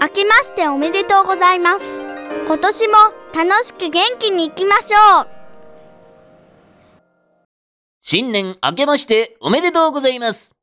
明けましておめでとうございます。今年も楽しく元気に行きましょう。新年明けましておめでとうございます。